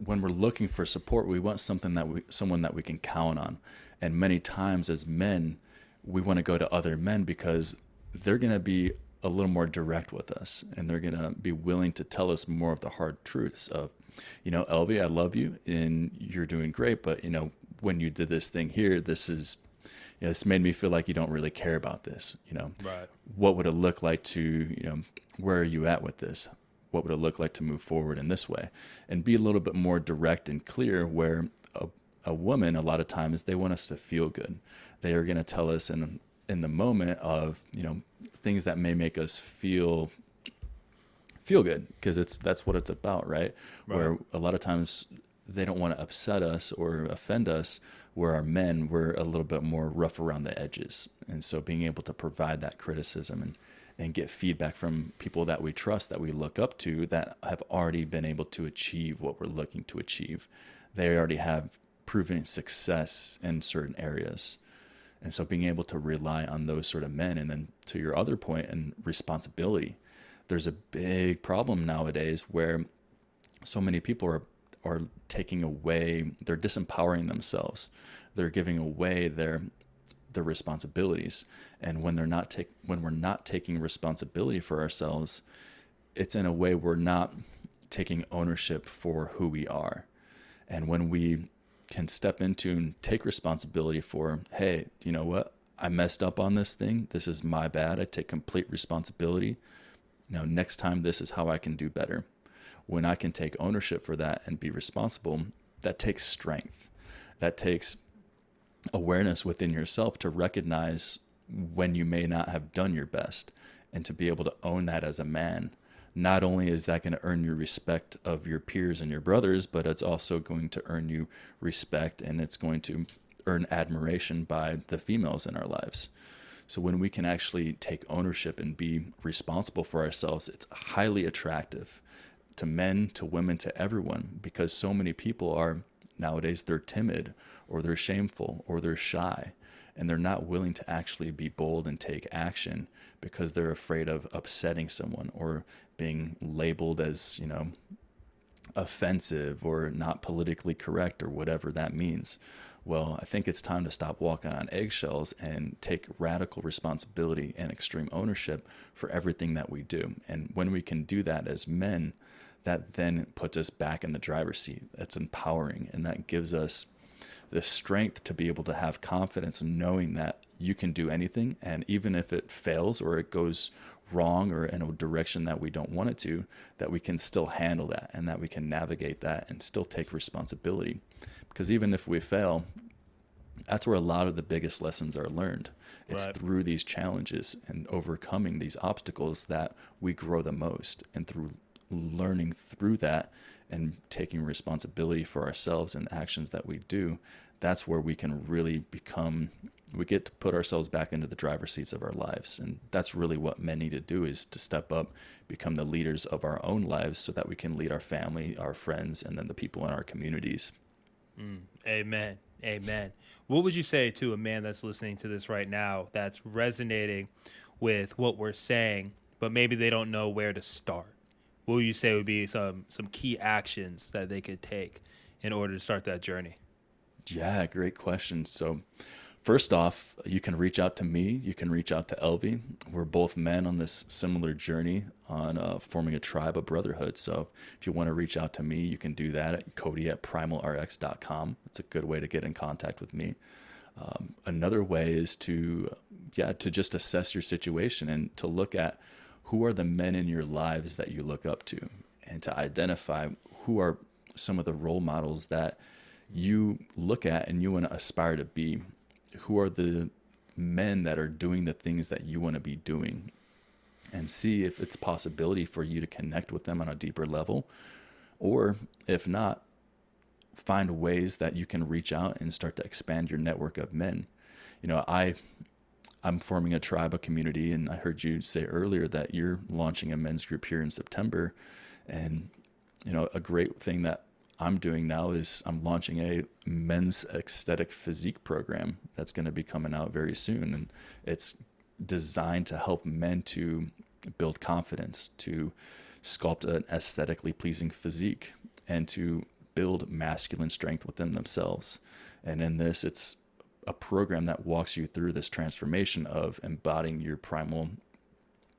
when we're looking for support, we want something that we, someone that we can count on. And many times, as men, we want to go to other men because they're going to be a little more direct with us and they're going to be willing to tell us more of the hard truths of you know Alvy I love you and you're doing great but you know when you did this thing here this is you know, this made me feel like you don't really care about this you know? Right. What would it look like to you know where are you at with this? What would it look like to move forward in this way? And be a little bit more direct and clear where a, a woman a lot of times they want us to feel good. They are going to tell us in in the moment of you know things that may make us feel feel good because it's that's what it's about right? right? where a lot of times they don't want to upset us or offend us where our men were a little bit more rough around the edges. And so being able to provide that criticism and, and get feedback from people that we trust, that we look up to, that have already been able to achieve what we're looking to achieve. They already have proven success in certain areas. And so being able to rely on those sort of men. And then to your other point and responsibility, there's a big problem nowadays where so many people are are taking away they're disempowering themselves. They're giving away their their responsibilities. And when they're not take when we're not taking responsibility for ourselves it's in a way we're not taking ownership for who we are. And when we can step into and take responsibility for hey you know what? I messed up on this thing. This is my bad. I take complete responsibility. Know next time this is how i can do better when I can take ownership for that and be responsible, that takes strength. That takes awareness within yourself to recognize when you may not have done your best and to be able to own that as a man. Not only is that going to earn you respect of your peers and your brothers, but it's also going to earn you respect and it's going to earn admiration by the females in our lives. So when we can actually take ownership and be responsible for ourselves, it's highly attractive to men, to women, to everyone, because so many people are nowadays they're timid or they're shameful or they're shy and they're not willing to actually be bold and take action because they're afraid of upsetting someone or being labeled as, you know, offensive or not politically correct or whatever that means. Well, I think it's time to stop walking on eggshells and take radical responsibility and extreme ownership for everything that we do. And when we can do that as men, that then puts us back in the driver's seat. That's empowering and that gives us the strength to be able to have confidence knowing that you can do anything and even if it fails or it goes wrong or in a direction that we don't want it to that we can still handle that and that we can navigate that and still take responsibility because even if we fail that's where a lot of the biggest lessons are learned it's right. through these challenges and overcoming these obstacles that we grow the most and through learning through that and taking responsibility for ourselves and actions that we do, that's where we can really become we get to put ourselves back into the driver's seats of our lives. And that's really what men need to do is to step up become the leaders of our own lives so that we can lead our family our friends and then the people in our communities. Mm, amen amen. What would you say to a man that's listening to this right now that's resonating with what we're saying but maybe they don't know where to start what would you say would be some some key actions that they could take in order to start that journey? Yeah, great question. So, first off, you can reach out to me. You can reach out to Alvy. We're both men on this similar journey on uh, forming a tribe, a brotherhood. So, if you want to reach out to me, you can do that at Cody at primalrx.com. It's a good way to get in contact with me. Um, another way is to, yeah, to just assess your situation and to look at who are the men in your lives that you look up to? And to identify who are some of the role models that you look at and you want to aspire to be. Who are the men that are doing the things that you want to be doing? And see if it's possibility for you to connect with them on a deeper level. Or if not find ways that you can reach out and start to expand your network of men. You know i I'm forming a tribe, a community, and I heard you say earlier that you're launching a men's group here in September. And, you know, a great thing that I'm doing now is I'm launching a men's aesthetic physique program that's going to be coming out very soon. And it's designed to help men to build confidence, to sculpt an aesthetically pleasing physique, and to build masculine strength within themselves. And in this, it's a program that walks you through this transformation of embodying your primal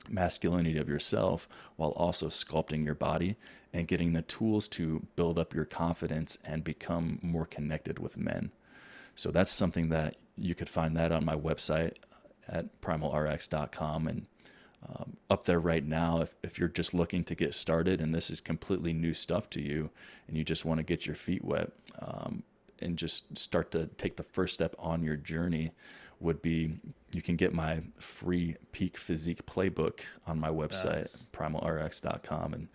masculinity of yourself while also sculpting your body and getting the tools to build up your confidence and become more connected with men. So that's something that you could find that on my website at primalrx.com and um, up there right now if, if you're just looking to get started and this is completely new stuff to you and you just want to get your feet wet um, and just start to take the first step on your journey would be you can get my free peak physique playbook on my website nice. primalrx.com and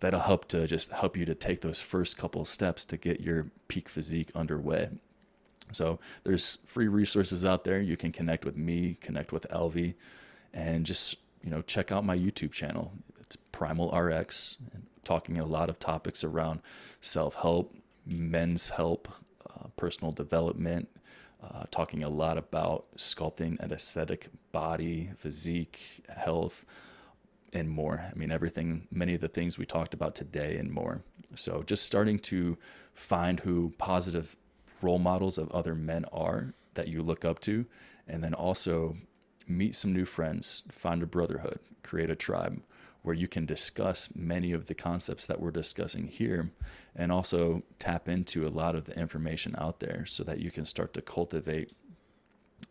that'll help to just help you to take those first couple steps to get your peak physique underway So there's free resources out there. You can connect with me, connect with Alvy and just you know check out my YouTube channel. It's Primal RX, talking a lot of topics around self help, men's help, uh, personal development, uh, talking a lot about sculpting an aesthetic body, physique, health, and more. I mean, everything, many of the things we talked about today and more. So, just starting to find who positive role models of other men are that you look up to, and then also meet some new friends, find a brotherhood, create a tribe where you can discuss many of the concepts that we're discussing here and also tap into a lot of the information out there so that you can start to cultivate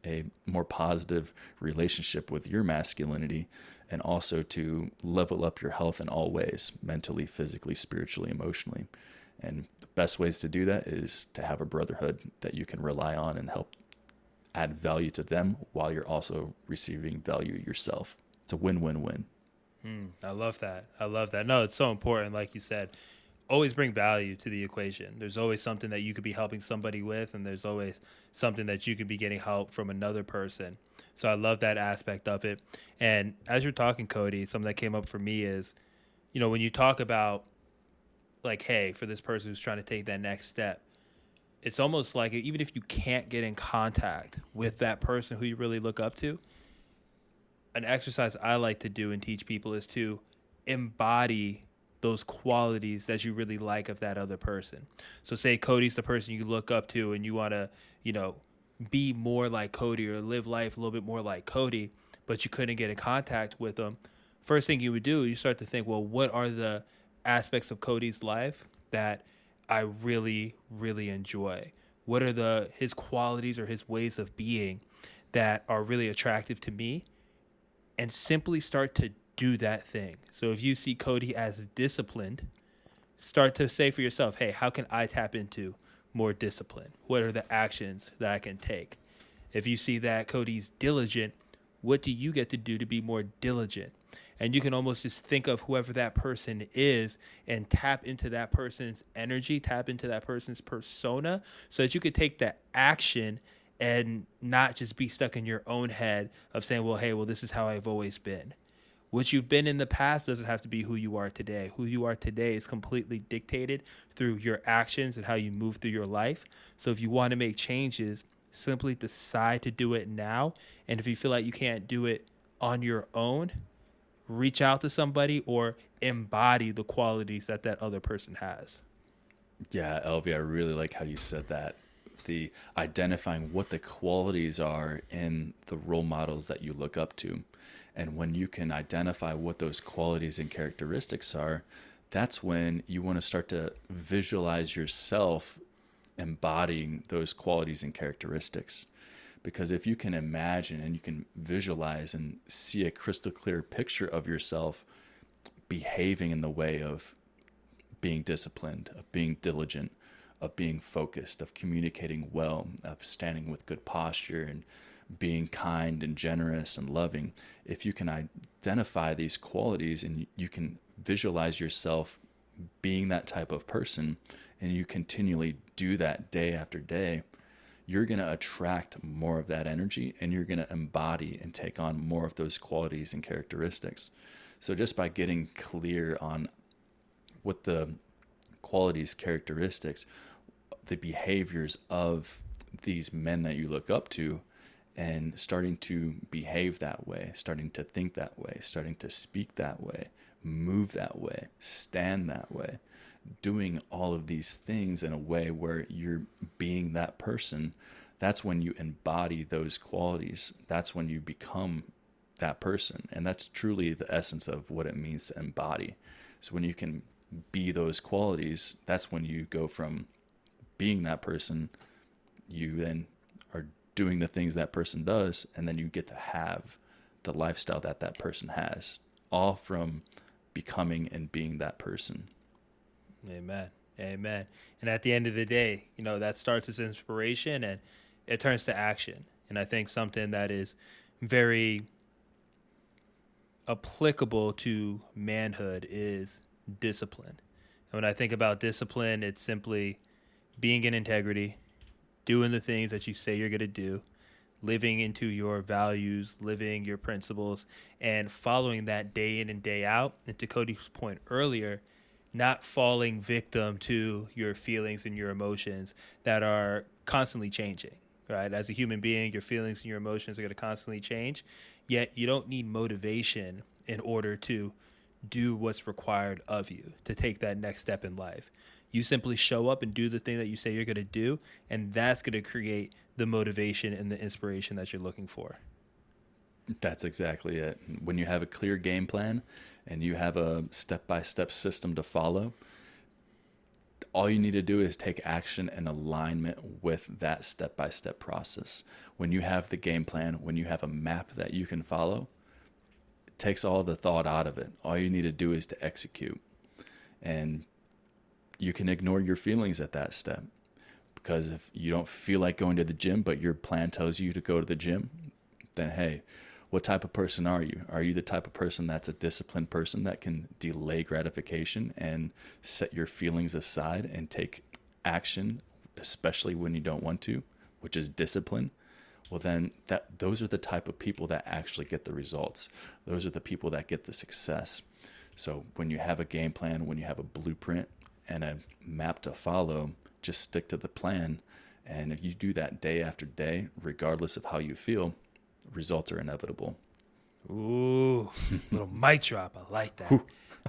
a more positive relationship with your masculinity and also to level up your health in all ways mentally, physically, spiritually, emotionally. And the best ways to do that is to have a brotherhood that you can rely on and help add value to them while you're also receiving value yourself. It's a win win win. Mm, I love that. I love that. No, it's so important. Like you said, always bring value to the equation. There's always something that you could be helping somebody with, and there's always something that you could be getting help from another person. So I love that aspect of it. And as you're talking, Cody, something that came up for me is, you know, when you talk about, like, hey, for this person who's trying to take that next step, it's almost like even if you can't get in contact with that person who you really look up to, an exercise I like to do and teach people is to embody those qualities that you really like of that other person. So say Cody's the person you look up to and you want to, you know, be more like Cody or live life a little bit more like Cody, but you couldn't get in contact with them. First thing you would do, you start to think, well, what are the aspects of Cody's life that I really really enjoy? What are the his qualities or his ways of being that are really attractive to me? And simply start to do that thing. So if you see Cody as disciplined, start to say for yourself, hey, how can I tap into more discipline? What are the actions that I can take? If you see that Cody's diligent, what do you get to do to be more diligent? And you can almost just think of whoever that person is and tap into that person's energy, tap into that person's persona so that you could take the action and not just be stuck in your own head of saying, well, hey, well, this is how I've always been. What you've been in the past doesn't have to be who you are today. Who you are today is completely dictated through your actions and how you move through your life. So if you want to make changes, simply decide to do it now. And if you feel like you can't do it on your own, reach out to somebody or embody the qualities that that other person has. Yeah, Alvy, I really like how you said that the identifying what the qualities are in the role models that you look up to. And when you can identify what those qualities and characteristics are, that's when you want to start to visualize yourself embodying those qualities and characteristics. Because if you can imagine and you can visualize and see a crystal clear picture of yourself behaving in the way of being disciplined, of being diligent, of being focused, of communicating well, of standing with good posture and being kind and generous and loving, if you can identify these qualities and you can visualize yourself being that type of person and you continually do that day after day, you're going to attract more of that energy and you're going to embody and take on more of those qualities and characteristics. So, just by getting clear on what the qualities, characteristics, the behaviors of these men that you look up to and starting to behave that way, starting to think that way, starting to speak that way, move that way, stand that way, doing all of these things in a way where you're being that person, that's when you embody those qualities. That's when you become that person. And that's truly the essence of what it means to embody. So when you can be those qualities, that's when you go from being that person, you then are doing the things that person does, and then you get to have the lifestyle that that person has, all from becoming and being that person. Amen. Amen. And at the end of the day, you know, that starts as inspiration and it turns to action. And I think something that is very applicable to manhood is discipline. And when I think about discipline, it's simply being in integrity, doing the things that you say you're going to do, living into your values, living your principles, and following that day in and day out. And to Cody's point earlier, not falling victim to your feelings and your emotions that are constantly changing. Right, as a human being, your feelings and your emotions are going to constantly change. Yet you don't need motivation in order to do what's required of you to take that next step in life. You simply show up and do the thing that you say you're going to do, and that's going to create the motivation and the inspiration that you're looking for. That's exactly it. When you have a clear game plan and you have a step by step system to follow, all you need to do is take action in alignment with that step by step process. When you have the game plan, when you have a map that you can follow, it takes all the thought out of it. All you need to do is to execute. And you can ignore your feelings at that step. Because if you don't feel like going to the gym, but your plan tells you to go to the gym, then hey, what type of person are you? Are you the type of person that's a disciplined person that can delay gratification and set your feelings aside and take action, especially when you don't want to, which is discipline? Well, then that those are the type of people that actually get the results. Those are the people that get the success. So when you have a game plan, when you have a blueprint and a map to follow, just stick to the plan. And if you do that day after day, regardless of how you feel, results are inevitable. Ooh, little mic drop. I like that.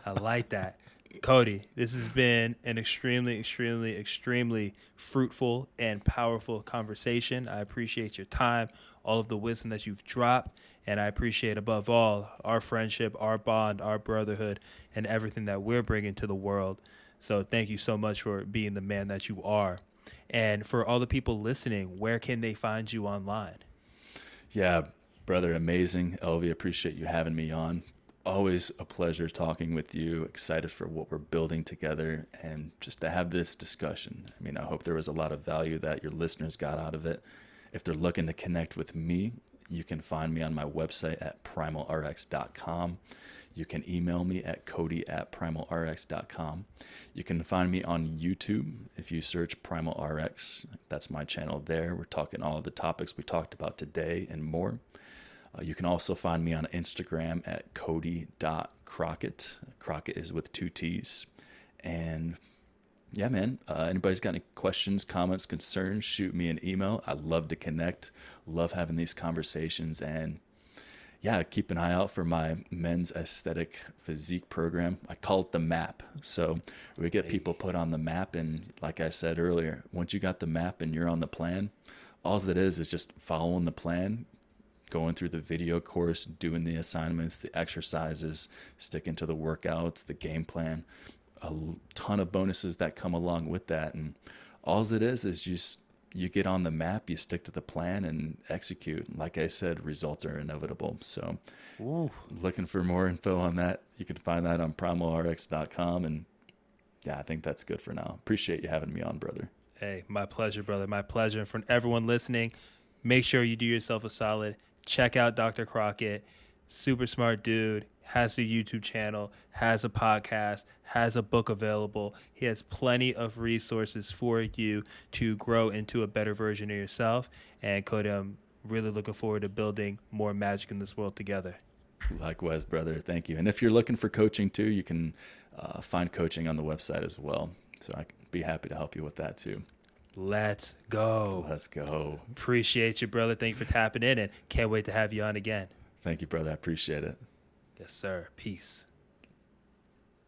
I like that. Cody, this has been an extremely, extremely, extremely fruitful and powerful conversation. I appreciate your time, all of the wisdom that you've dropped, and I appreciate above all our friendship, our bond, our brotherhood, and everything that we're bringing to the world. So thank you so much for being the man that you are. And for all the people listening, where can they find you online? Yeah, brother, amazing. Alvy, appreciate you having me on. Always a pleasure talking with you. Excited for what we're building together and just to have this discussion. I mean, I hope there was a lot of value that your listeners got out of it. If they're looking to connect with me, you can find me on my website at primalrx.com. You can email me at cody at primalrx.com. You can find me on YouTube if you search Primal RX. That's my channel there. We're talking all the topics we talked about today and more. Uh, you can also find me on Instagram at cody.crockett. Crockett is with two T's. And yeah, man, uh, anybody's got any questions, comments, concerns, shoot me an email. I love to connect, love having these conversations. And yeah, keep an eye out for my men's aesthetic physique program. I call it the map. So we get people put on the map. And like I said earlier, once you got the map and you're on the plan, all it is is just following the plan, going through the video course, doing the assignments, the exercises, sticking to the workouts, the game plan, a ton of bonuses that come along with that. And all it is is just you get on the map, you stick to the plan and execute. Like I said, results are inevitable. So, Ooh. looking for more info on that, you can find that on primalrx.com. And yeah, I think that's good for now. Appreciate you having me on, brother. Hey, my pleasure, brother. My pleasure. And for everyone listening, make sure you do yourself a solid. Check out Dr. Crockett. Super smart dude has a YouTube channel, has a podcast, has a book available. He has plenty of resources for you to grow into a better version of yourself. And Cody, I'm really looking forward to building more magic in this world together. Likewise, brother. Thank you. And if you're looking for coaching too, you can uh, find coaching on the website as well. So I can be happy to help you with that too. Let's go. Let's go. Appreciate you, brother. Thank you for tapping in and can't wait to have you on again. Thank you, brother. I appreciate it. Yes, sir. Peace.